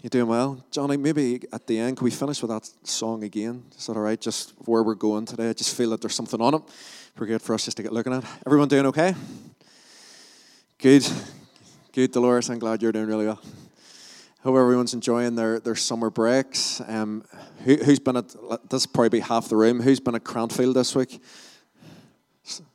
You doing well? Johnny, maybe at the end, can we finish with that song again? Is that all right? Just where we're going today. I just feel that there's something on it. Pretty good for us just to get looking at. Everyone doing okay? Good. Good, Dolores. I'm glad you're doing really well. Hope everyone's enjoying their, their summer breaks. Um, who, has been at, this probably be half the room, who's been at Cranfield this week?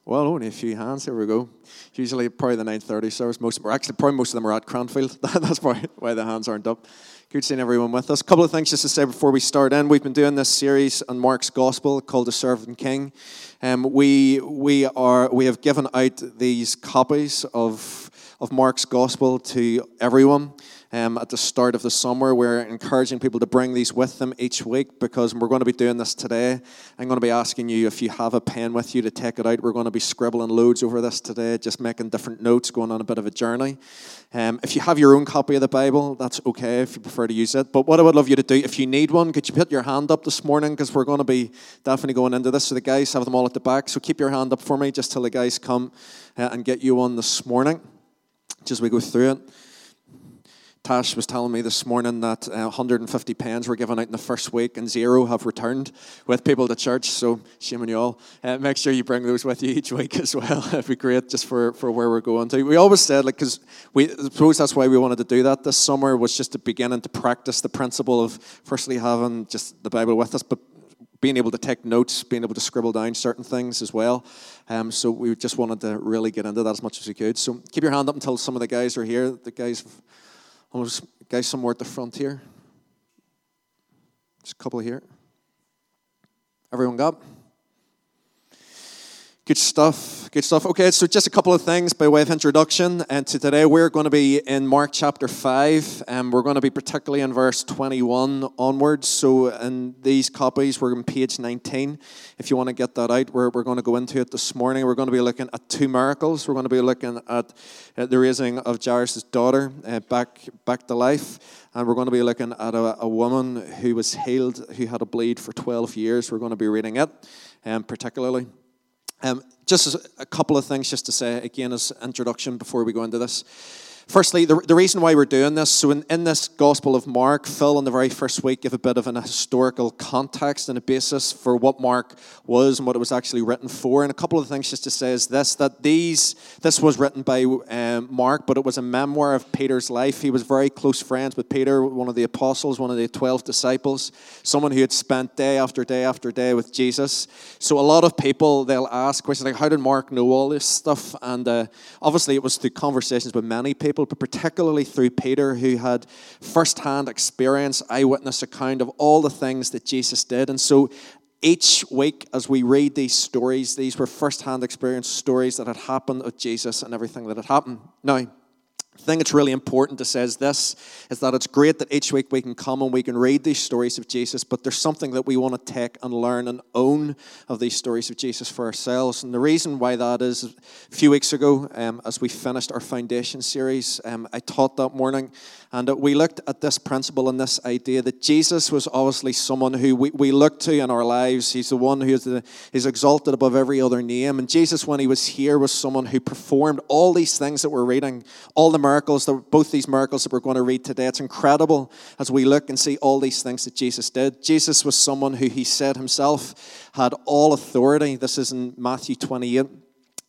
Well, only a few hands. Here we go. Usually, probably the 9:30 service. Most, or actually, probably most of them are at Cranfield. That's probably why the hands aren't up. Good seeing everyone with us. A couple of things just to say before we start in. We've been doing this series on Mark's Gospel called "The Servant King." Um, we we are we have given out these copies of of Mark's Gospel to everyone um, at the start of the summer. We're encouraging people to bring these with them each week because we're going to be doing this today. I'm going to be asking you if you have a pen with you to take it out. We're going to be scribbling loads over this today, just making different notes, going on a bit of a journey. Um, if you have your own copy of the Bible, that's okay if you prefer to use it. But what I would love you to do, if you need one, could you put your hand up this morning? Because we're going to be definitely going into this. So the guys have them all at the back. So keep your hand up for me just till the guys come uh, and get you one this morning, just as we go through it. Tash was telling me this morning that uh, 150 pens were given out in the first week and zero have returned with people to church. So, shame on you all. Uh, make sure you bring those with you each week as well. It'd be great just for, for where we're going to. We always said, like, because we I suppose that's why we wanted to do that this summer, was just to begin to practice the principle of firstly having just the Bible with us, but being able to take notes, being able to scribble down certain things as well. Um, so we just wanted to really get into that as much as we could. So keep your hand up until some of the guys are here. The guys Almost guys somewhere at the front here. Just a couple here. Everyone got? Good stuff. Good stuff. Okay, so just a couple of things by way of introduction. And to today, we're going to be in Mark chapter 5, and we're going to be particularly in verse 21 onwards. So, in these copies, we're on page 19. If you want to get that out, we're, we're going to go into it this morning. We're going to be looking at two miracles. We're going to be looking at, at the raising of Jairus' daughter uh, back, back to life. And we're going to be looking at a, a woman who was healed, who had a bleed for 12 years. We're going to be reading it, um, particularly. Um, just a couple of things just to say again as introduction before we go into this. Firstly, the, the reason why we're doing this, so in, in this Gospel of Mark, Phil in the very first week gave a bit of an historical context and a basis for what Mark was and what it was actually written for. And a couple of things just to say is this, that these, this was written by um, Mark, but it was a memoir of Peter's life. He was very close friends with Peter, one of the apostles, one of the 12 disciples, someone who had spent day after day after day with Jesus. So a lot of people, they'll ask questions like, how did Mark know all this stuff? And uh, obviously it was through conversations with many people people, but particularly through Peter, who had firsthand experience, eyewitness account of all the things that Jesus did. And so each week, as we read these stories, these were firsthand experience stories that had happened of Jesus and everything that had happened. Now, the thing that's really important to say is this is that it's great that each week we can come and we can read these stories of Jesus, but there's something that we want to take and learn and own of these stories of Jesus for ourselves. And the reason why that is a few weeks ago, um, as we finished our foundation series, um, I taught that morning and we looked at this principle and this idea that Jesus was obviously someone who we, we look to in our lives. He's the one who is, the, is exalted above every other name. And Jesus, when he was here, was someone who performed all these things that we're reading, all the miracles, that, both these miracles that we're going to read today. It's incredible as we look and see all these things that Jesus did. Jesus was someone who he said himself had all authority. This is in Matthew 28.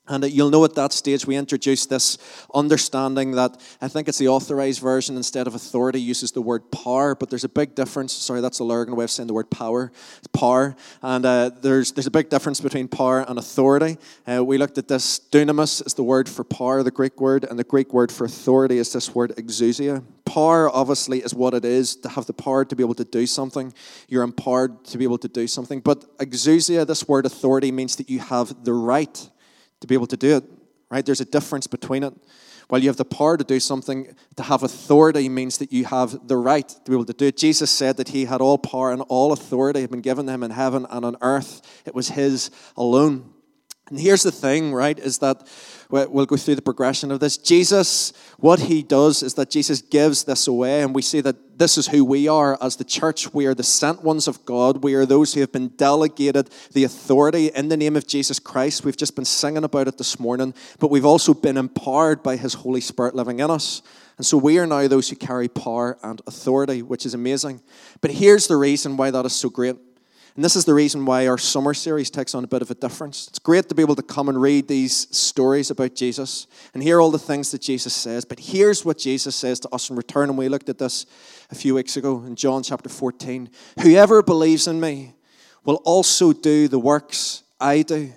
And you'll know at that stage we introduced this understanding that I think it's the authorized version instead of authority uses the word power, but there's a big difference. Sorry, that's a Lurgan way of saying the word power. It's power. And uh, there's, there's a big difference between power and authority. Uh, we looked at this. Dunamis is the word for power, the Greek word, and the Greek word for authority is this word exousia. Power, obviously, is what it is to have the power to be able to do something. You're empowered to be able to do something. But exousia, this word authority, means that you have the right to be able to do it, right? There's a difference between it. While you have the power to do something, to have authority means that you have the right to be able to do it. Jesus said that he had all power and all authority had been given to him in heaven and on earth. It was his alone. And here's the thing, right, is that we'll go through the progression of this. Jesus, what he does is that Jesus gives this away, and we see that this is who we are as the church. We are the sent ones of God. We are those who have been delegated the authority in the name of Jesus Christ. We've just been singing about it this morning, but we've also been empowered by his Holy Spirit living in us. And so we are now those who carry power and authority, which is amazing. But here's the reason why that is so great. And this is the reason why our summer series takes on a bit of a difference. It's great to be able to come and read these stories about Jesus and hear all the things that Jesus says. But here's what Jesus says to us in return. And we looked at this a few weeks ago in John chapter 14. Whoever believes in me will also do the works I do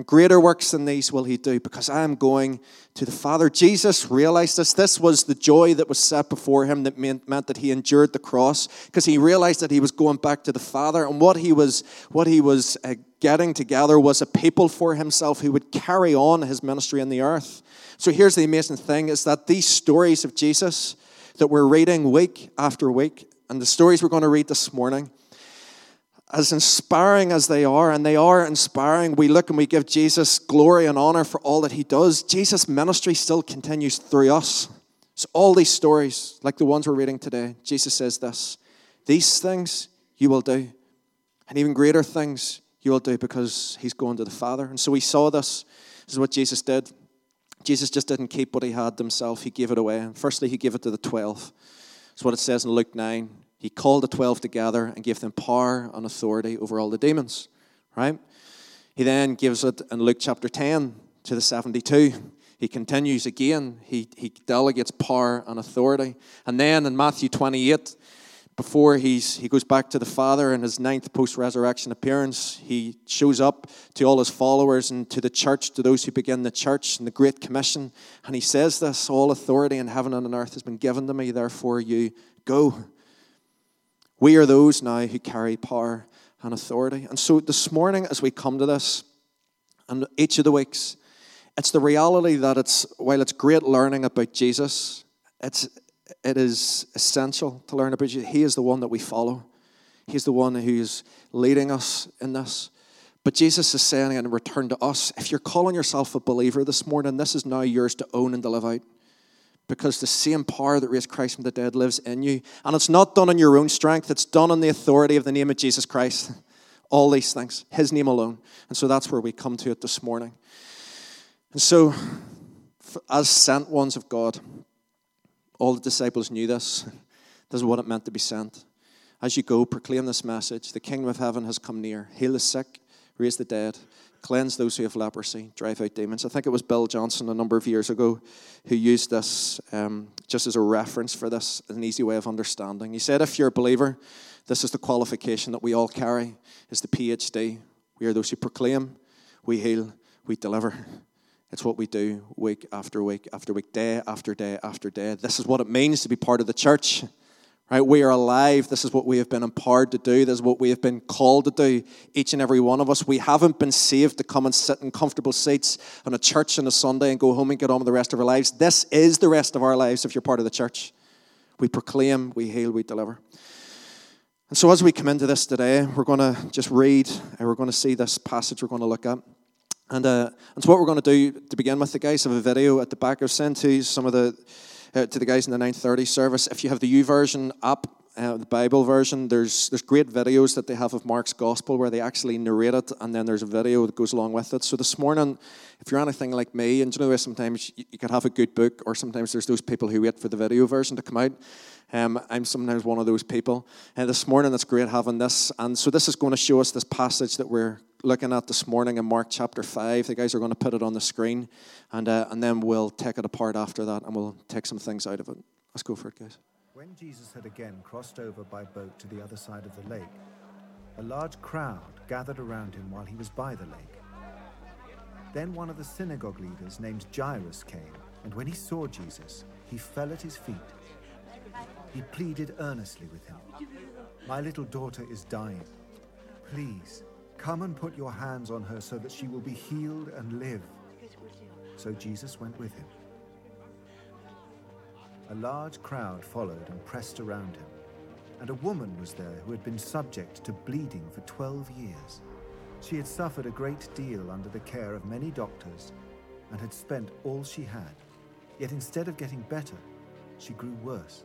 and greater works than these will he do because I am going to the Father. Jesus realized this. This was the joy that was set before him that meant, that he endured the cross because he realized that he was going back to the Father. And what he was, what he was uh, getting together was a people for himself who would carry on his ministry in the earth. So here's the amazing thing is that these stories of Jesus that we're reading week after week, and the stories we're going to read this morning, as inspiring as they are, and they are inspiring, we look and we give Jesus glory and honor for all that he does. Jesus' ministry still continues through us. So, all these stories, like the ones we're reading today, Jesus says this These things you will do, and even greater things you will do because he's going to the Father. And so we saw this. This is what Jesus did. Jesus just didn't keep what he had himself, he gave it away. Firstly, he gave it to the 12. That's what it says in Luke 9. He called the 12 together and gave them power and authority over all the demons, right? He then gives it in Luke chapter 10 to the 72. He continues again. He, he delegates power and authority. And then in Matthew 28, before he's, he goes back to the Father in his ninth post resurrection appearance, he shows up to all his followers and to the church, to those who begin the church and the Great Commission. And he says this All authority in heaven and on earth has been given to me, therefore you go. We are those now who carry power and authority. And so this morning, as we come to this, and each of the weeks, it's the reality that it's while it's great learning about Jesus, it's it is essential to learn about Jesus. He is the one that we follow. He's the one who's leading us in this. But Jesus is saying in return to us, if you're calling yourself a believer this morning, this is now yours to own and to live out because the same power that raised Christ from the dead lives in you. And it's not done in your own strength, it's done in the authority of the name of Jesus Christ. All these things, His name alone. And so that's where we come to it this morning. And so, as sent ones of God, all the disciples knew this. This is what it meant to be sent. As you go, proclaim this message the kingdom of heaven has come near. Heal the sick, raise the dead, cleanse those who have leprosy, drive out demons. I think it was Bill Johnson a number of years ago who used this um, just as a reference for this, an easy way of understanding. He said, if you're a believer, this is the qualification that we all carry, is the PhD. We are those who proclaim, we heal, we deliver. It's what we do week after week after week, day after day after day. This is what it means to be part of the church. Right? We are alive. This is what we have been empowered to do. This is what we have been called to do, each and every one of us. We haven't been saved to come and sit in comfortable seats on a church on a Sunday and go home and get on with the rest of our lives. This is the rest of our lives if you're part of the church. We proclaim, we heal, we deliver. And so as we come into this today, we're going to just read and we're going to see this passage we're going to look at. And, uh, and so what we're going to do to begin with, the guys have a video at the back. I've sent to some of the uh, to the guys in the 9:30 service. If you have the YouVersion app, uh, the Bible version, there's there's great videos that they have of Mark's gospel where they actually narrate it, and then there's a video that goes along with it. So this morning, if you're anything like me, and you know sometimes you, you could have a good book, or sometimes there's those people who wait for the video version to come out. Um, I'm sometimes one of those people. And this morning, it's great having this. And so, this is going to show us this passage that we're looking at this morning in Mark chapter 5. The guys are going to put it on the screen, and, uh, and then we'll take it apart after that and we'll take some things out of it. Let's go for it, guys. When Jesus had again crossed over by boat to the other side of the lake, a large crowd gathered around him while he was by the lake. Then one of the synagogue leaders named Jairus came, and when he saw Jesus, he fell at his feet. He pleaded earnestly with him My little daughter is dying. Please Come and put your hands on her so that she will be healed and live. So Jesus went with him. A large crowd followed and pressed around him, and a woman was there who had been subject to bleeding for 12 years. She had suffered a great deal under the care of many doctors and had spent all she had. Yet instead of getting better, she grew worse.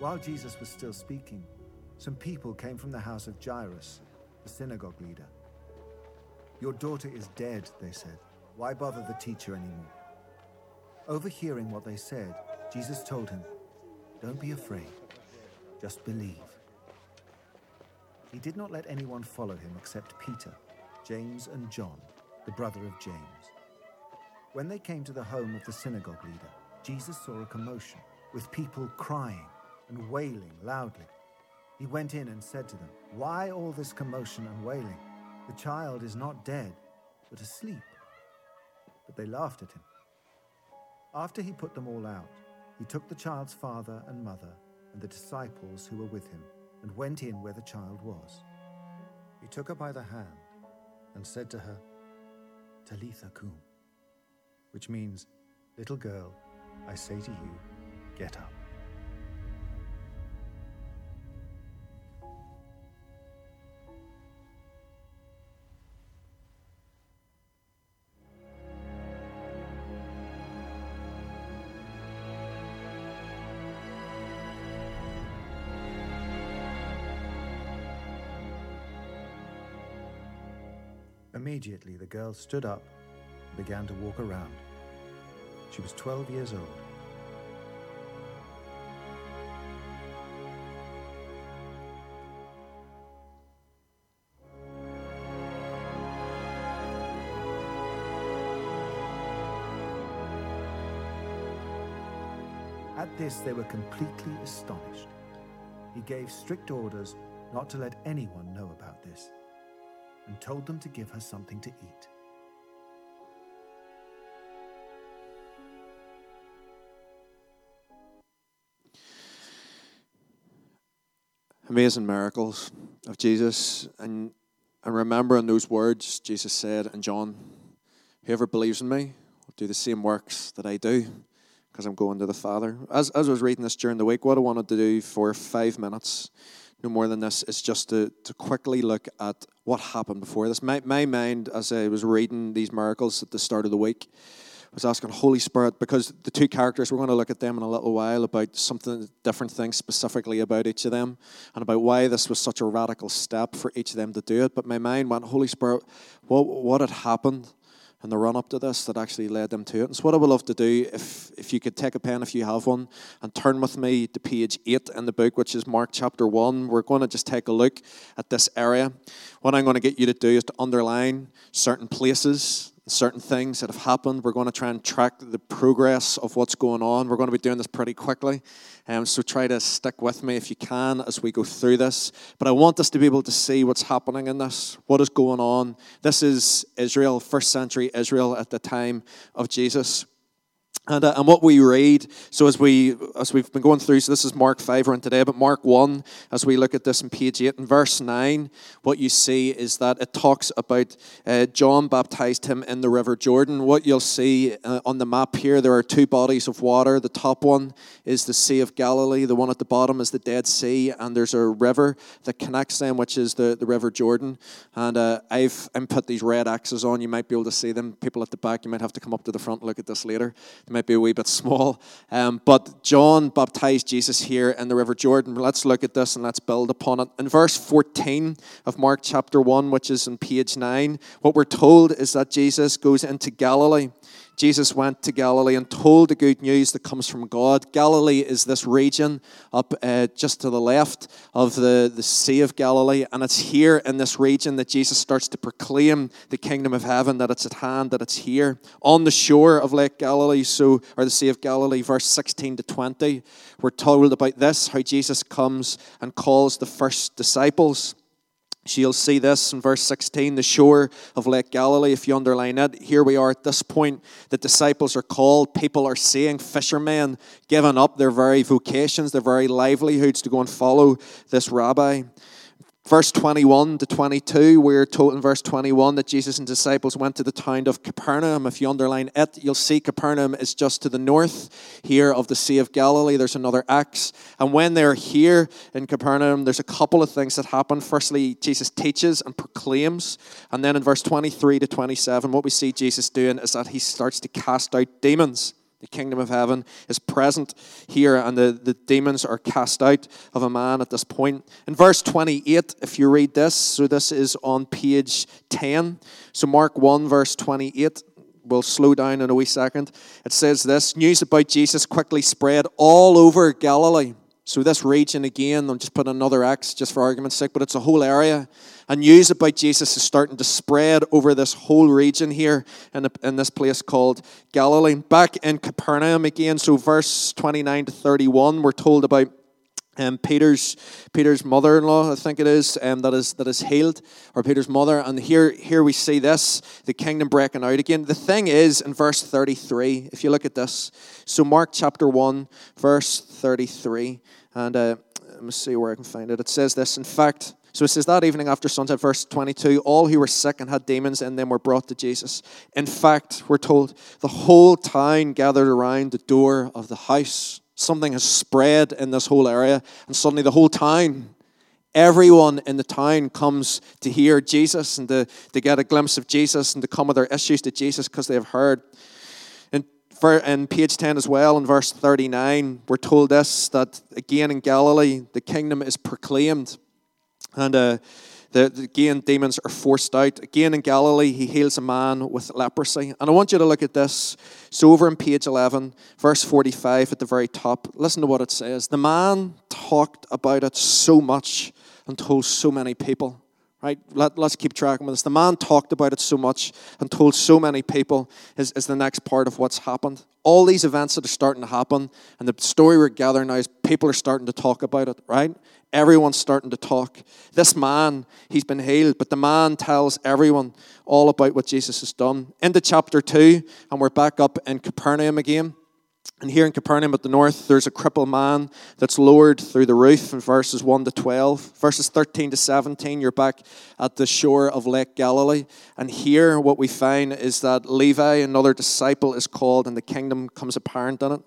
While Jesus was still speaking, some people came from the house of Jairus, the synagogue leader. Your daughter is dead, they said. Why bother the teacher anymore? Overhearing what they said, Jesus told him, Don't be afraid, just believe. He did not let anyone follow him except Peter, James, and John, the brother of James. When they came to the home of the synagogue leader, Jesus saw a commotion, with people crying and wailing loudly. He went in and said to them, Why all this commotion and wailing? The child is not dead, but asleep. But they laughed at him. After he put them all out, he took the child's father and mother and the disciples who were with him and went in where the child was. He took her by the hand and said to her, Talitha cum, which means, Little girl, I say to you, get up. Immediately, the girl stood up and began to walk around. She was 12 years old. At this, they were completely astonished. He gave strict orders not to let anyone know about this and told them to give her something to eat. Amazing miracles of Jesus. And, and remembering those words Jesus said in John, Whoever believes in me will do the same works that I do because I'm going to the Father. As, as I was reading this during the week, what I wanted to do for five minutes no more than this is just to, to quickly look at what happened before this. My, my mind, as I was reading these miracles at the start of the week, was asking Holy Spirit because the two characters we're going to look at them in a little while about something different things specifically about each of them and about why this was such a radical step for each of them to do it. But my mind went, Holy Spirit, what what had happened? In the run up to this that actually led them to it. And so, what I would love to do, if, if you could take a pen, if you have one, and turn with me to page 8 in the book, which is Mark chapter 1, we're going to just take a look at this area. What I'm going to get you to do is to underline certain places certain things that have happened. We're going to try and track the progress of what's going on. We're going to be doing this pretty quickly. Um, so try to stick with me if you can as we go through this. But I want us to be able to see what's happening in this, what is going on. This is Israel, first century Israel at the time of Jesus. And, uh, and what we read, so as, we, as we've been going through, so this is Mark 5 on today, but Mark 1, as we look at this in page 8, in verse 9, what you see is that it talks about uh, John baptized him in the river Jordan. What you'll see uh, on the map here, there are two bodies of water. The top one is the Sea of Galilee, the one at the bottom is the Dead Sea, and there's a river that connects them, which is the, the River Jordan. And uh, I've, I've put these red axes on, you might be able to see them. People at the back, you might have to come up to the front and look at this later might be a wee bit small. Um, but John baptized Jesus here in the River Jordan. Let's look at this and let's build upon it. In verse 14 of Mark chapter 1, which is on page 9, what we're told is that Jesus goes into Galilee. Jesus went to Galilee and told the good news that comes from God. Galilee is this region up uh, just to the left of the, the Sea of Galilee, and it's here in this region that Jesus starts to proclaim the kingdom of heaven, that it's at hand, that it's here on the shore of Lake Galilee, so or the Sea of Galilee, verse 16 to 20. We're told about this how Jesus comes and calls the first disciples. So you'll see this in verse 16, the shore of Lake Galilee. If you underline it, here we are at this point. The disciples are called. People are seeing fishermen giving up their very vocations, their very livelihoods to go and follow this rabbi. Verse 21 to 22, we're told in verse 21 that Jesus and disciples went to the town of Capernaum. If you underline it, you'll see Capernaum is just to the north here of the Sea of Galilee. There's another Acts. And when they're here in Capernaum, there's a couple of things that happen. Firstly, Jesus teaches and proclaims. And then in verse 23 to 27, what we see Jesus doing is that he starts to cast out demons. The kingdom of heaven is present here, and the, the demons are cast out of a man at this point. In verse 28, if you read this, so this is on page 10. So, Mark 1, verse 28 we'll slow down in a wee second. It says this News about Jesus quickly spread all over Galilee. So, this region again, I'll just put another X just for argument's sake, but it's a whole area. And news about Jesus is starting to spread over this whole region here in, a, in this place called Galilee. Back in Capernaum again, so verse 29 to 31, we're told about um, Peter's Peter's mother-in-law, I think it is, um, that is that is healed, or Peter's mother. And here here we see this, the kingdom breaking out again. The thing is, in verse 33, if you look at this, so Mark chapter 1, verse 33, and uh, let me see where I can find it. It says this, in fact, so it says that evening after sunset, verse 22, all who were sick and had demons in them were brought to Jesus. In fact, we're told the whole town gathered around the door of the house. Something has spread in this whole area, and suddenly the whole town, everyone in the town comes to hear Jesus and to, to get a glimpse of Jesus and to come with their issues to Jesus because they have heard. In, in page 10 as well, in verse 39, we're told this that again in Galilee, the kingdom is proclaimed. And uh, the, the, again, demons are forced out. Again, in Galilee, he heals a man with leprosy. And I want you to look at this. So, over in page 11, verse 45 at the very top, listen to what it says. The man talked about it so much and told so many people. Right? Let, us keep tracking with this. The man talked about it so much and told so many people is, is the next part of what's happened. All these events that are starting to happen, and the story we're gathering now is people are starting to talk about it, right? Everyone's starting to talk. This man, he's been healed, but the man tells everyone all about what Jesus has done. Into chapter 2, and we're back up in Capernaum again. And here in Capernaum at the north, there's a crippled man that's lowered through the roof in verses 1 to 12. Verses 13 to 17, you're back at the shore of Lake Galilee. And here, what we find is that Levi, another disciple, is called, and the kingdom comes apparent in it.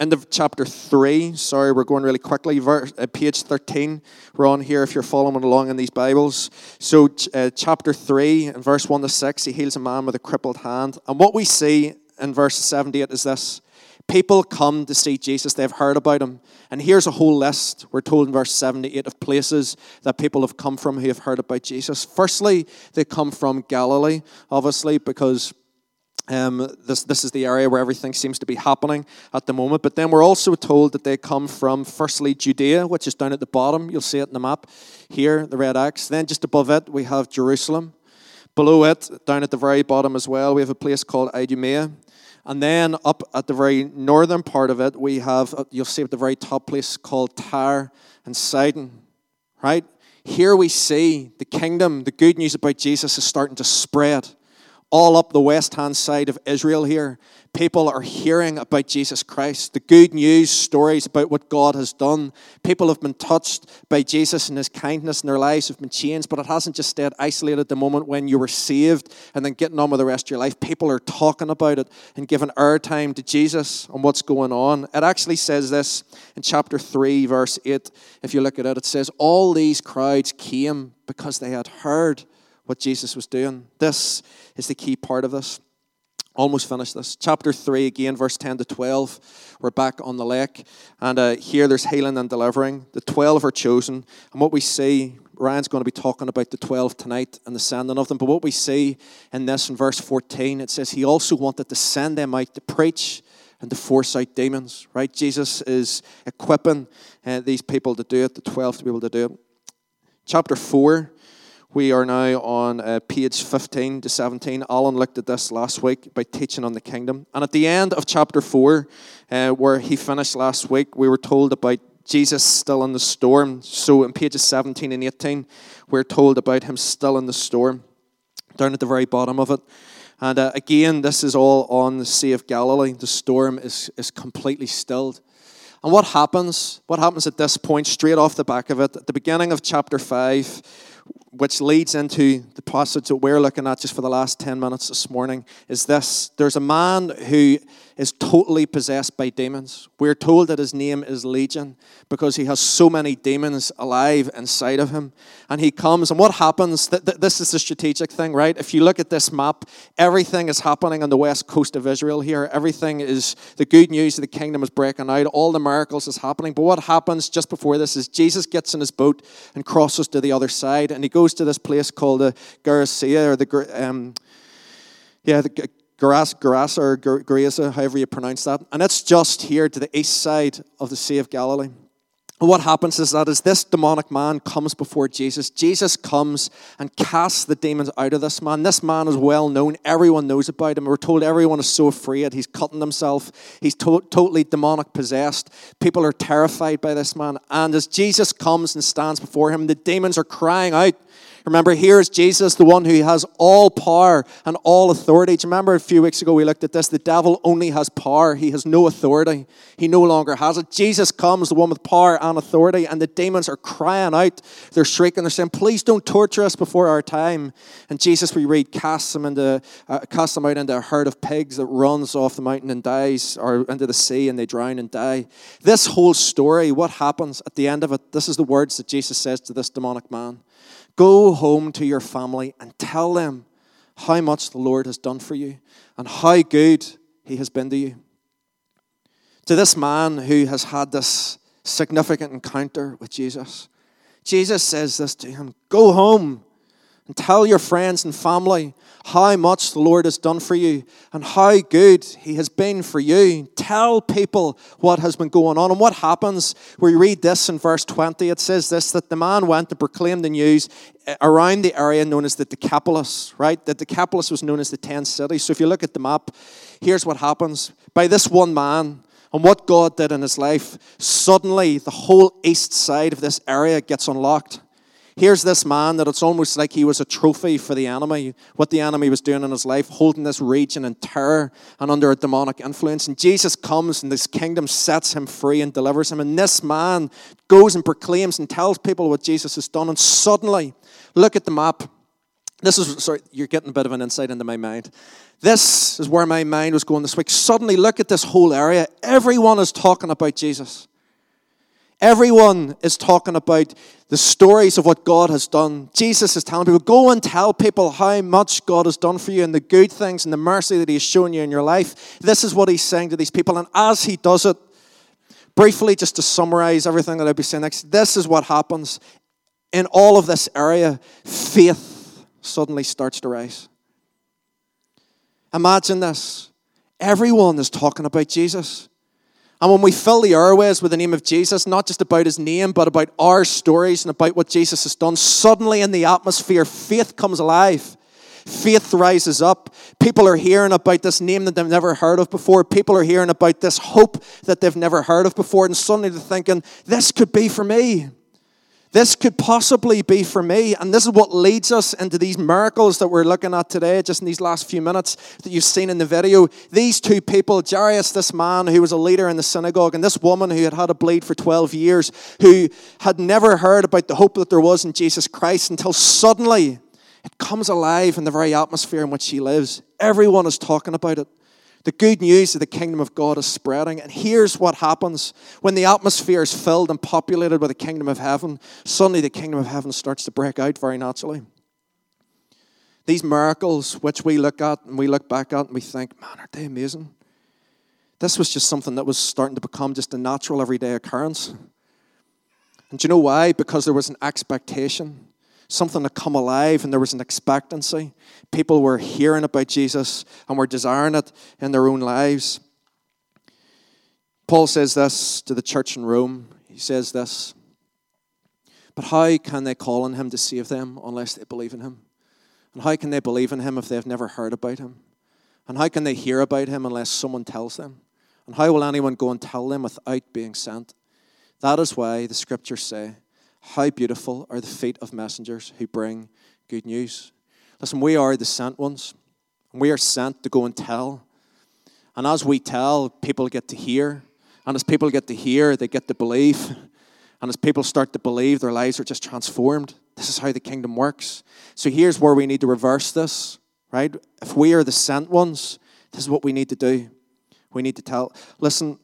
End of chapter 3, sorry, we're going really quickly. Uh, page 13, we're on here if you're following along in these Bibles. So, uh, chapter 3, and verse 1 to 6, he heals a man with a crippled hand. And what we see in verse 78 is this People come to see Jesus, they've heard about him. And here's a whole list, we're told in verse 78, of places that people have come from who have heard about Jesus. Firstly, they come from Galilee, obviously, because um, this, this is the area where everything seems to be happening at the moment. But then we're also told that they come from, firstly, Judea, which is down at the bottom. You'll see it in the map here, the red X. Then just above it, we have Jerusalem. Below it, down at the very bottom as well, we have a place called Idumea. And then up at the very northern part of it, we have, uh, you'll see at the very top place called Tyre and Sidon, right? Here we see the kingdom, the good news about Jesus is starting to spread all up the west hand side of Israel here people are hearing about Jesus Christ, the good news stories about what God has done. People have been touched by Jesus and his kindness, and their lives have been changed, but it hasn't just stayed isolated at the moment when you were saved and then getting on with the rest of your life. People are talking about it and giving airtime to Jesus and what's going on. It actually says this in chapter 3, verse 8. If you look at it, it says, All these crowds came because they had heard what Jesus was doing. This is the key part of this Almost finished this. Chapter 3, again, verse 10 to 12. We're back on the lake. And uh, here there's healing and delivering. The 12 are chosen. And what we see, Ryan's going to be talking about the 12 tonight and the sending of them. But what we see in this, in verse 14, it says he also wanted to send them out to preach and to force out demons, right? Jesus is equipping uh, these people to do it, the 12 to be able to do it. Chapter 4 we are now on uh, page 15 to 17. Alan looked at this last week by teaching on the kingdom. And at the end of chapter 4, uh, where he finished last week, we were told about Jesus still in the storm. So in pages 17 and 18, we're told about him still in the storm, down at the very bottom of it. And uh, again, this is all on the Sea of Galilee. The storm is, is completely stilled. And what happens? What happens at this point, straight off the back of it, at the beginning of chapter 5, which leads into the passage that we're looking at just for the last 10 minutes this morning, is this. There's a man who is totally possessed by demons. We're told that his name is Legion because he has so many demons alive inside of him. And he comes, and what happens? This is the strategic thing, right? If you look at this map, everything is happening on the west coast of Israel here. Everything is, the good news of the kingdom is breaking out. All the miracles is happening. But what happens just before this is Jesus gets in his boat and crosses to the other side, and he goes to this place called the Gerasea, or the, um, yeah, the Gerasa or Gerasa, however you pronounce that. And it's just here to the east side of the Sea of Galilee. And what happens is that as this demonic man comes before Jesus, Jesus comes and casts the demons out of this man. This man is well known. Everyone knows about him. We're told everyone is so afraid. He's cutting himself. He's to- totally demonic possessed. People are terrified by this man. And as Jesus comes and stands before him, the demons are crying out Remember, here is Jesus, the one who has all power and all authority. Do you remember a few weeks ago we looked at this? The devil only has power, he has no authority. He no longer has it. Jesus comes, the one with power and authority, and the demons are crying out. They're shrieking, they're saying, Please don't torture us before our time. And Jesus, we read, casts them, into, uh, casts them out into a herd of pigs that runs off the mountain and dies, or into the sea and they drown and die. This whole story, what happens at the end of it? This is the words that Jesus says to this demonic man. Go home to your family and tell them how much the Lord has done for you and how good he has been to you. To this man who has had this significant encounter with Jesus, Jesus says this to him Go home and tell your friends and family how much the Lord has done for you and how good He has been for you. Tell people what has been going on. And what happens? We read this in verse 20. It says this that the man went to proclaim the news eh, around the area known as the Decapolis, right? The Decapolis was known as the 10 cities. So if you look at the map, here's what happens. By this one man, and what God did in his life, suddenly the whole east side of this area gets unlocked. Here's this man that it's almost like he was a trophy for the enemy, what the enemy was doing in his life, holding this region in terror and under a demonic influence. And Jesus comes and this kingdom sets him free and delivers him. And this man goes and proclaims and tells people what Jesus has done. And suddenly, look at the map. This is, sorry, you're getting a bit of an insight into my mind. This is where my mind was going this week. Suddenly, look at this whole area. Everyone is talking about Jesus. Everyone is talking about the stories of what God has done. Jesus is telling people, go and tell people how much God has done for you and the good things and the mercy that He has shown you in your life. This is what He's saying to these people. And as He does it, briefly, just to summarize everything that I'll be saying next, this is what happens in all of this area. Faith suddenly starts to rise. Imagine this. Everyone is talking about Jesus. And when we fill the airways with the name of Jesus, not just about his name, but about our stories and about what Jesus has done, suddenly in the atmosphere, faith comes alive. Faith rises up. People are hearing about this name that they've never heard of before. People are hearing about this hope that they've never heard of before. And suddenly they're thinking, this could be for me. This could possibly be for me. And this is what leads us into these miracles that we're looking at today, just in these last few minutes that you've seen in the video. These two people, Jairus, this man who was a leader in the synagogue, and this woman who had had a bleed for 12 years, who had never heard about the hope that there was in Jesus Christ until suddenly it comes alive in the very atmosphere in which she lives. Everyone is talking about it. The good news of the kingdom of God is spreading. And here's what happens when the atmosphere is filled and populated with the kingdom of heaven, suddenly the kingdom of heaven starts to break out very naturally. These miracles, which we look at and we look back at and we think, man, aren't they amazing? This was just something that was starting to become just a natural everyday occurrence. And do you know why? Because there was an expectation, something to come alive, and there was an expectancy. People were hearing about Jesus and were desiring it in their own lives. Paul says this to the church in Rome. He says this But how can they call on him to save them unless they believe in him? And how can they believe in him if they've never heard about him? And how can they hear about him unless someone tells them? And how will anyone go and tell them without being sent? That is why the scriptures say, How beautiful are the feet of messengers who bring good news. Listen, we are the sent ones. We are sent to go and tell. And as we tell, people get to hear. And as people get to hear, they get to believe. And as people start to believe, their lives are just transformed. This is how the kingdom works. So here's where we need to reverse this, right? If we are the sent ones, this is what we need to do. We need to tell. Listen,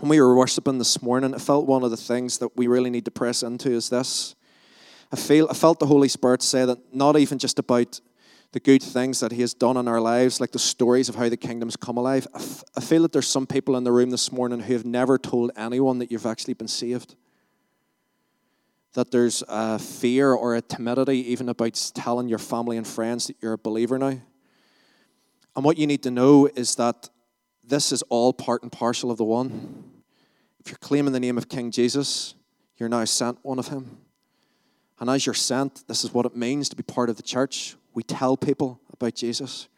when we were worshiping this morning, I felt one of the things that we really need to press into is this. I feel I felt the Holy Spirit say that not even just about the good things that He has done in our lives, like the stories of how the kingdom's come alive. I, f- I feel that there's some people in the room this morning who have never told anyone that you've actually been saved that there's a fear or a timidity even about telling your family and friends that you're a believer now. And what you need to know is that this is all part and parcel of the one. If you're claiming the name of King Jesus, you're now sent one of him. And as you're sent, this is what it means to be part of the church. We tell people about Jesus.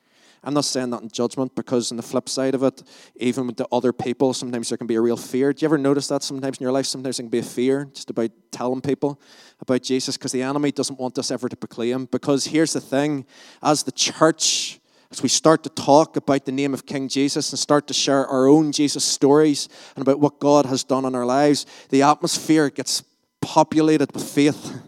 I'm not saying that in judgment because, on the flip side of it, even with the other people, sometimes there can be a real fear. Do you ever notice that sometimes in your life? Sometimes there can be a fear just about telling people about Jesus because the enemy doesn't want us ever to proclaim. Because here's the thing as the church, as we start to talk about the name of King Jesus and start to share our own Jesus stories and about what God has done in our lives, the atmosphere gets populated with faith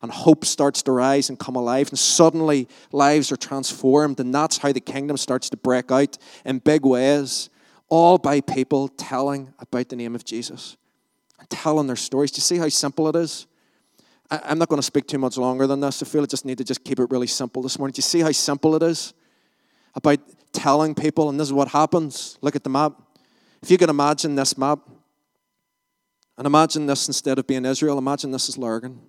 and hope starts to rise and come alive, and suddenly lives are transformed, and that's how the kingdom starts to break out in big ways, all by people telling about the name of Jesus and telling their stories. Do you see how simple it is? I'm not going to speak too much longer than this. I feel I just need to just keep it really simple this morning. Do you see how simple it is about telling people, and this is what happens? Look at the map. If you can imagine this map, and imagine this instead of being Israel, imagine this is Lurgan.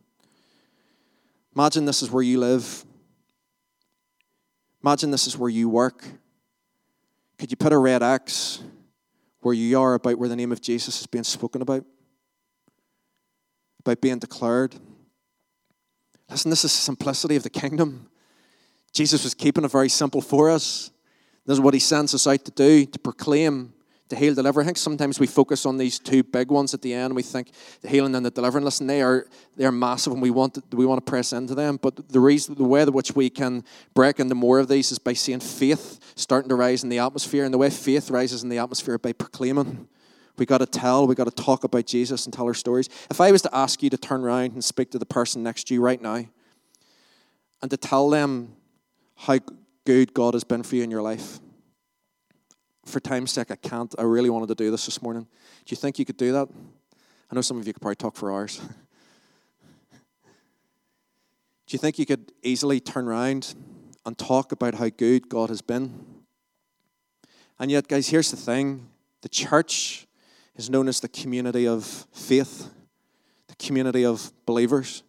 Imagine this is where you live. Imagine this is where you work. Could you put a red X where you are about where the name of Jesus is being spoken about? About being declared? Listen, this is the simplicity of the kingdom. Jesus was keeping it very simple for us. This is what he sends us out to do, to proclaim to heal, deliver. I think sometimes we focus on these two big ones at the end. We think the healing and the delivering. Listen, they are they are massive, and we want to, we want to press into them. But the reason, the way in which we can break into more of these is by seeing faith starting to rise in the atmosphere, and the way faith rises in the atmosphere by proclaiming. We got to tell, we got to talk about Jesus and tell our stories. If I was to ask you to turn around and speak to the person next to you right now, and to tell them how good God has been for you in your life for time's sake, I can't. I really wanted to do this this morning. Do you think you could do that? I know some of you could probably talk for hours. do you think you could easily turn around and talk about how good God has been? And yet, guys, here's the thing the church is known as the community of faith, the community of believers.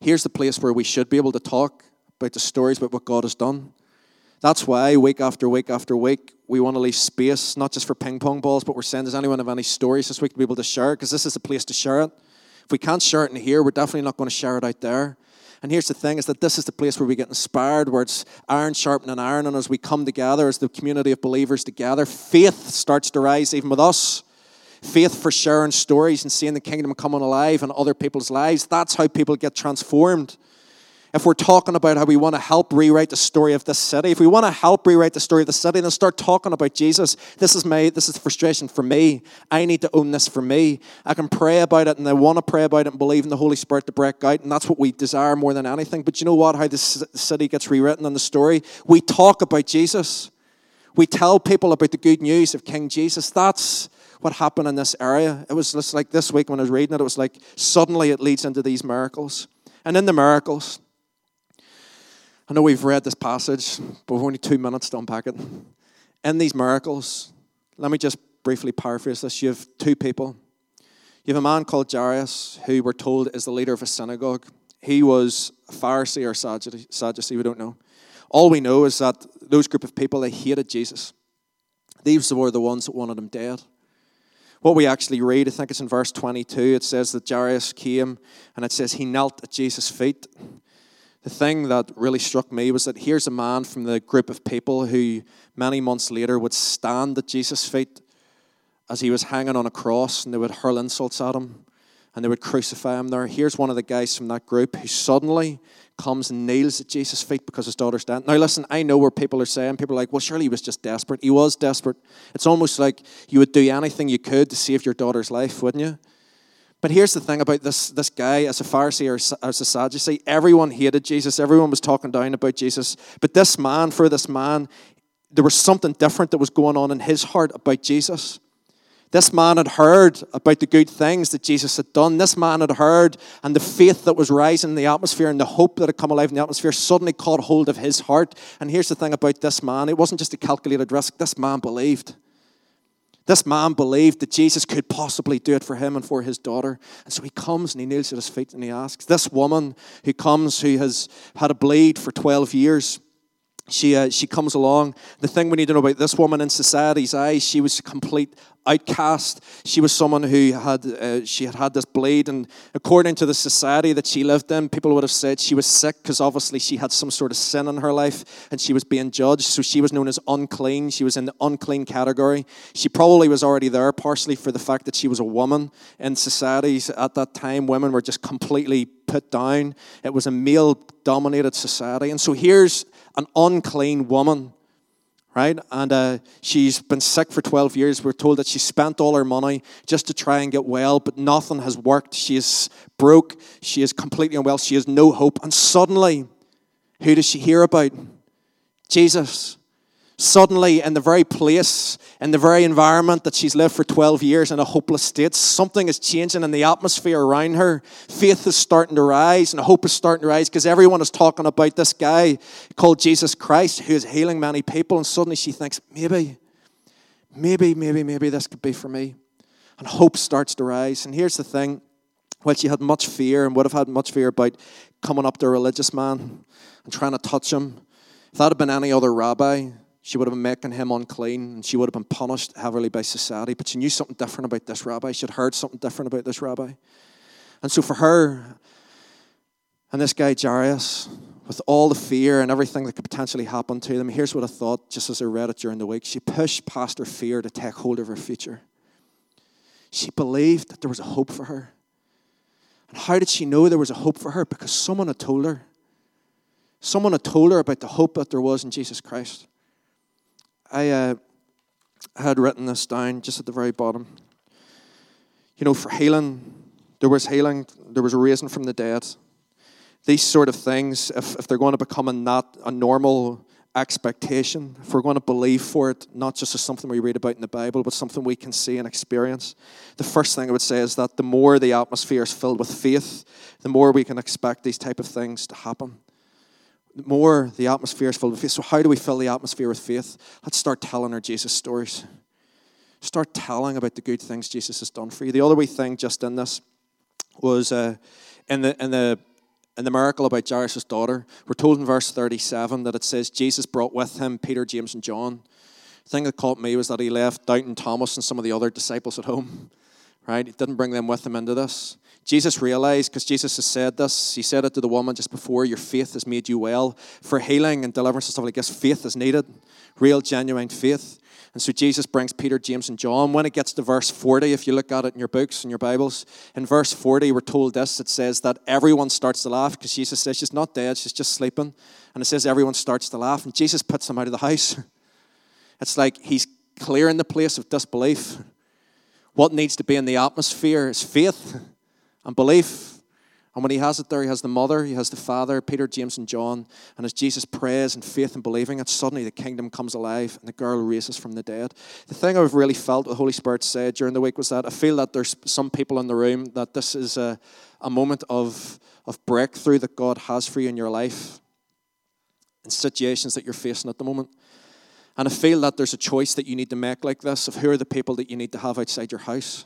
Here's the place where we should be able to talk about the stories about what God has done. That's why week after week after week, we want to leave space, not just for ping pong balls, but we're saying, does anyone have any stories this week to be able to share? Because this is a place to share it. If we can't share it in here, we're definitely not going to share it out there. And here's the thing is that this is the place where we get inspired, where it's iron sharpening iron, and as we come together as the community of believers together, faith starts to rise even with us. Faith for sharing stories and seeing the kingdom coming alive in other people's lives. That's how people get transformed if we're talking about how we want to help rewrite the story of this city, if we want to help rewrite the story of the city, then start talking about Jesus. This is my this is frustration for me. I need to own this for me. I can pray about it and I want to pray about it and believe in the Holy Spirit to break out, and that's what we desire more than anything. But you know what? How this city gets rewritten in the story? We talk about Jesus. We tell people about the good news of King Jesus. That's what happened in this area. It was just like this week when I was reading it, it was like suddenly it leads into these miracles. And in the miracles, I know we've read this passage, but we've only two minutes to unpack it. In these miracles, let me just briefly paraphrase this. You have two people. You have a man called Jairus, who we're told is the leader of a synagogue. He was a Pharisee or Sadducee, we don't know. All we know is that those group of people, they hated Jesus. These were the ones that wanted him dead. What we actually read, I think it's in verse 22, it says that Jairus came and it says he knelt at Jesus' feet. The thing that really struck me was that here's a man from the group of people who many months later would stand at Jesus' feet as he was hanging on a cross and they would hurl insults at him and they would crucify him there. Here's one of the guys from that group who suddenly comes and kneels at Jesus' feet because his daughter's dead. Now, listen, I know where people are saying, people are like, well, surely he was just desperate. He was desperate. It's almost like you would do anything you could to save your daughter's life, wouldn't you? But here's the thing about this, this guy as a Pharisee or as a Sadducee. Everyone hated Jesus. Everyone was talking down about Jesus. But this man, for this man, there was something different that was going on in his heart about Jesus. This man had heard about the good things that Jesus had done. This man had heard, and the faith that was rising in the atmosphere and the hope that had come alive in the atmosphere suddenly caught hold of his heart. And here's the thing about this man it wasn't just a calculated risk, this man believed. This man believed that Jesus could possibly do it for him and for his daughter. And so he comes and he kneels at his feet and he asks. This woman who comes, who has had a bleed for 12 years, she, uh, she comes along. The thing we need to know about this woman in society's eyes, she was a complete outcast. She was someone who had uh, she had had this bleed, and according to the society that she lived in, people would have said she was sick because obviously she had some sort of sin in her life, and she was being judged. So she was known as unclean. She was in the unclean category. She probably was already there, partially for the fact that she was a woman in societies at that time. Women were just completely put down. It was a male-dominated society, and so here's an unclean woman, right? And uh, she's been sick for 12 years. We're told that she spent all her money just to try and get well, but nothing has worked. She is broke. She is completely unwell. She has no hope. And suddenly, who does she hear about? Jesus suddenly in the very place, in the very environment that she's lived for 12 years in a hopeless state, something is changing in the atmosphere around her. Faith is starting to rise and hope is starting to rise because everyone is talking about this guy called Jesus Christ who is healing many people. And suddenly she thinks, maybe, maybe, maybe, maybe this could be for me. And hope starts to rise. And here's the thing. Well, she had much fear and would have had much fear about coming up to a religious man and trying to touch him. If that had been any other rabbi, she would have been making him unclean and she would have been punished heavily by society. But she knew something different about this rabbi. She had heard something different about this rabbi. And so for her and this guy Jairus, with all the fear and everything that could potentially happen to them, here's what I thought just as I read it during the week. She pushed past her fear to take hold of her future. She believed that there was a hope for her. And how did she know there was a hope for her? Because someone had told her. Someone had told her about the hope that there was in Jesus Christ. I uh, had written this down just at the very bottom. You know, for healing, there was healing, there was a raising from the dead. These sort of things, if, if they're going to become a not a normal expectation, if we're going to believe for it, not just as something we read about in the Bible, but something we can see and experience, the first thing I would say is that the more the atmosphere is filled with faith, the more we can expect these type of things to happen more the atmosphere is filled with faith. So, how do we fill the atmosphere with faith? Let's start telling our Jesus stories. Start telling about the good things Jesus has done for you. The other wee thing just in this was uh, in the in the in the miracle about Jairus' daughter. We're told in verse 37 that it says Jesus brought with him Peter, James, and John. The thing that caught me was that he left Doubting Thomas and some of the other disciples at home. Right? He didn't bring them with him into this. Jesus realized, because Jesus has said this, he said it to the woman just before, your faith has made you well. For healing and deliverance and stuff like this, faith is needed. Real, genuine faith. And so Jesus brings Peter, James, and John. When it gets to verse 40, if you look at it in your books and your Bibles, in verse 40, we're told this it says that everyone starts to laugh because Jesus says she's not dead, she's just sleeping. And it says everyone starts to laugh, and Jesus puts them out of the house. It's like he's clearing the place of disbelief. What needs to be in the atmosphere is faith and belief. And when he has it there, he has the mother, he has the father, Peter, James, and John. And as Jesus prays in faith and believing it, suddenly the kingdom comes alive and the girl raises from the dead. The thing I've really felt the Holy Spirit said during the week was that I feel that there's some people in the room that this is a, a moment of, of breakthrough that God has for you in your life. in situations that you're facing at the moment. And I feel that there's a choice that you need to make like this of who are the people that you need to have outside your house.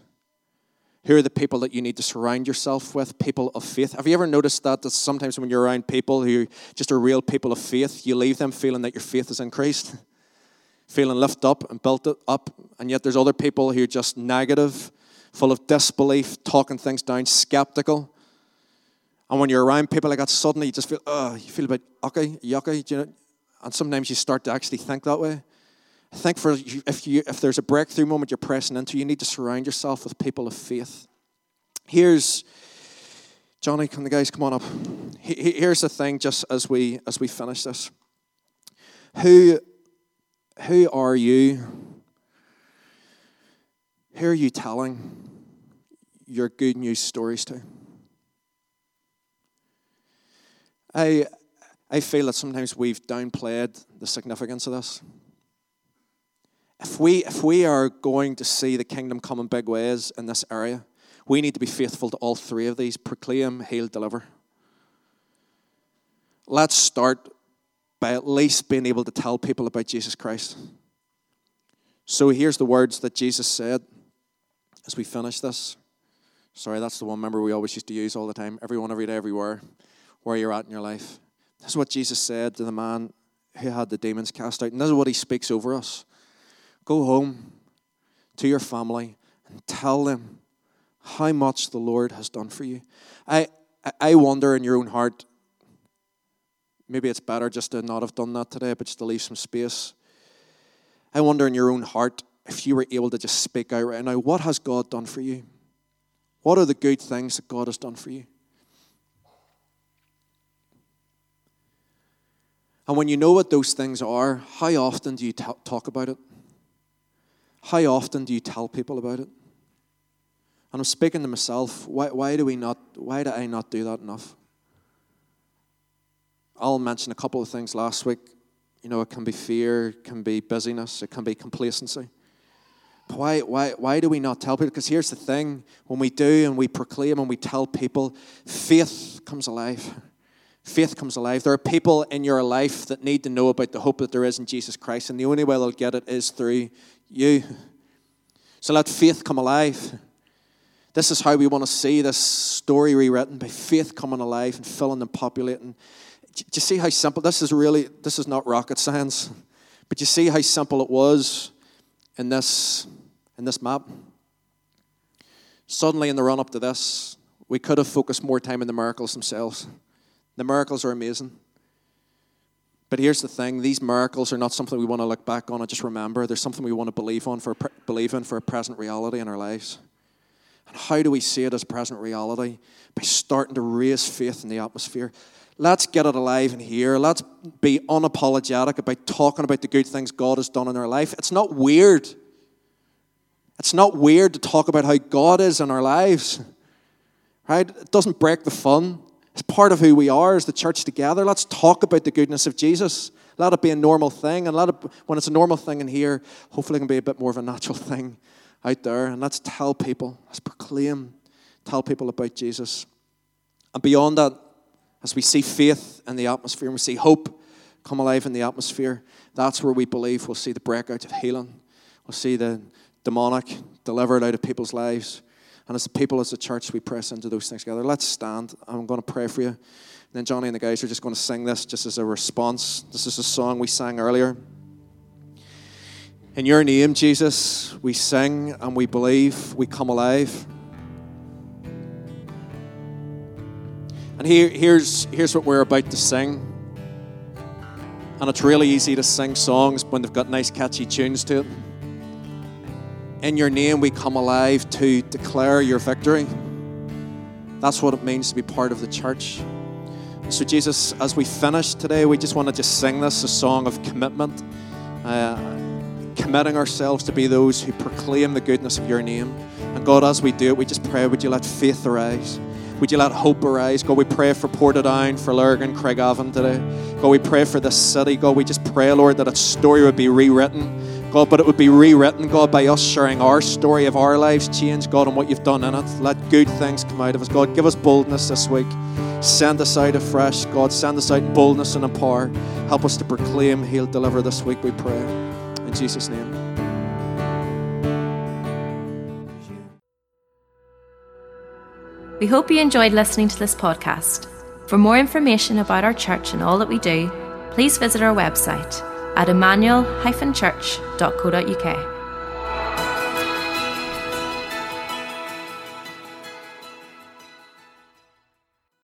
Who are the people that you need to surround yourself with? People of faith. Have you ever noticed that, that sometimes when you're around people who just are real people of faith, you leave them feeling that your faith is increased, feeling lifted up and built up, and yet there's other people who are just negative, full of disbelief, talking things down, skeptical. And when you're around people like that, suddenly you just feel, oh, you feel a bit yucky, yucky, you know? And sometimes you start to actually think that way. I think for if you if there's a breakthrough moment you're pressing into, you need to surround yourself with people of faith. Here's Johnny, can the guys come on up? Here's the thing, just as we as we finish this. Who who are you? Who are you telling your good news stories to? I I feel that sometimes we've downplayed the significance of this if we, if we are going to see the kingdom come in big ways in this area, we need to be faithful to all three of these proclaim, heal, deliver. Let's start by at least being able to tell people about Jesus Christ. So here's the words that Jesus said as we finish this. Sorry, that's the one member we always used to use all the time. Everyone, every day, everywhere, where you're at in your life. This is what Jesus said to the man who had the demons cast out. And this is what he speaks over us. Go home to your family and tell them how much the Lord has done for you. I, I wonder in your own heart, maybe it's better just to not have done that today, but just to leave some space. I wonder in your own heart if you were able to just speak out right now, what has God done for you? What are the good things that God has done for you? And when you know what those things are, how often do you t- talk about it? How often do you tell people about it? And I'm speaking to myself, why, why do we not, why do I not do that enough? I'll mention a couple of things last week. You know, it can be fear, it can be busyness, it can be complacency. But why, why, why do we not tell people? Because here's the thing when we do and we proclaim and we tell people, faith comes alive. Faith comes alive. There are people in your life that need to know about the hope that there is in Jesus Christ, and the only way they'll get it is through you. So let faith come alive. This is how we want to see this story rewritten by faith coming alive and filling and populating. Do you see how simple this is really this is not rocket science. But you see how simple it was in this in this map. Suddenly in the run up to this, we could have focused more time on the miracles themselves. The miracles are amazing. But here's the thing these miracles are not something we want to look back on and just remember. They're something we want to believe, on for, believe in for a present reality in our lives. And how do we see it as present reality? By starting to raise faith in the atmosphere. Let's get it alive in here. Let's be unapologetic about talking about the good things God has done in our life. It's not weird. It's not weird to talk about how God is in our lives. Right? It doesn't break the fun. It's part of who we are as the church together. Let's talk about the goodness of Jesus. Let it be a normal thing. And let it, when it's a normal thing in here, hopefully it can be a bit more of a natural thing out there. And let's tell people, let's proclaim, tell people about Jesus. And beyond that, as we see faith in the atmosphere and we see hope come alive in the atmosphere, that's where we believe we'll see the breakout of healing. We'll see the demonic delivered out of people's lives. And as people, as a church, we press into those things together. Let's stand. I'm going to pray for you. And then Johnny and the guys are just going to sing this just as a response. This is a song we sang earlier. In your name, Jesus, we sing and we believe, we come alive. And here, here's, here's what we're about to sing. And it's really easy to sing songs when they've got nice, catchy tunes to it. In your name, we come alive to declare your victory. That's what it means to be part of the church. So, Jesus, as we finish today, we just want to just sing this a song of commitment, uh, committing ourselves to be those who proclaim the goodness of your name. And God, as we do it, we just pray, would you let faith arise? Would you let hope arise? God, we pray for Portadown, for Lurgan, Craigavon today. God, we pray for this city. God, we just pray, Lord, that its story would be rewritten God, but it would be rewritten, God, by us sharing our story of our lives change, God, and what you've done in it. Let good things come out of us. God, give us boldness this week. Send us out afresh, God. Send us out boldness and in power. Help us to proclaim, heal, deliver this week, we pray. In Jesus' name. We hope you enjoyed listening to this podcast. For more information about our church and all that we do, please visit our website at emmanuel-church.co.uk.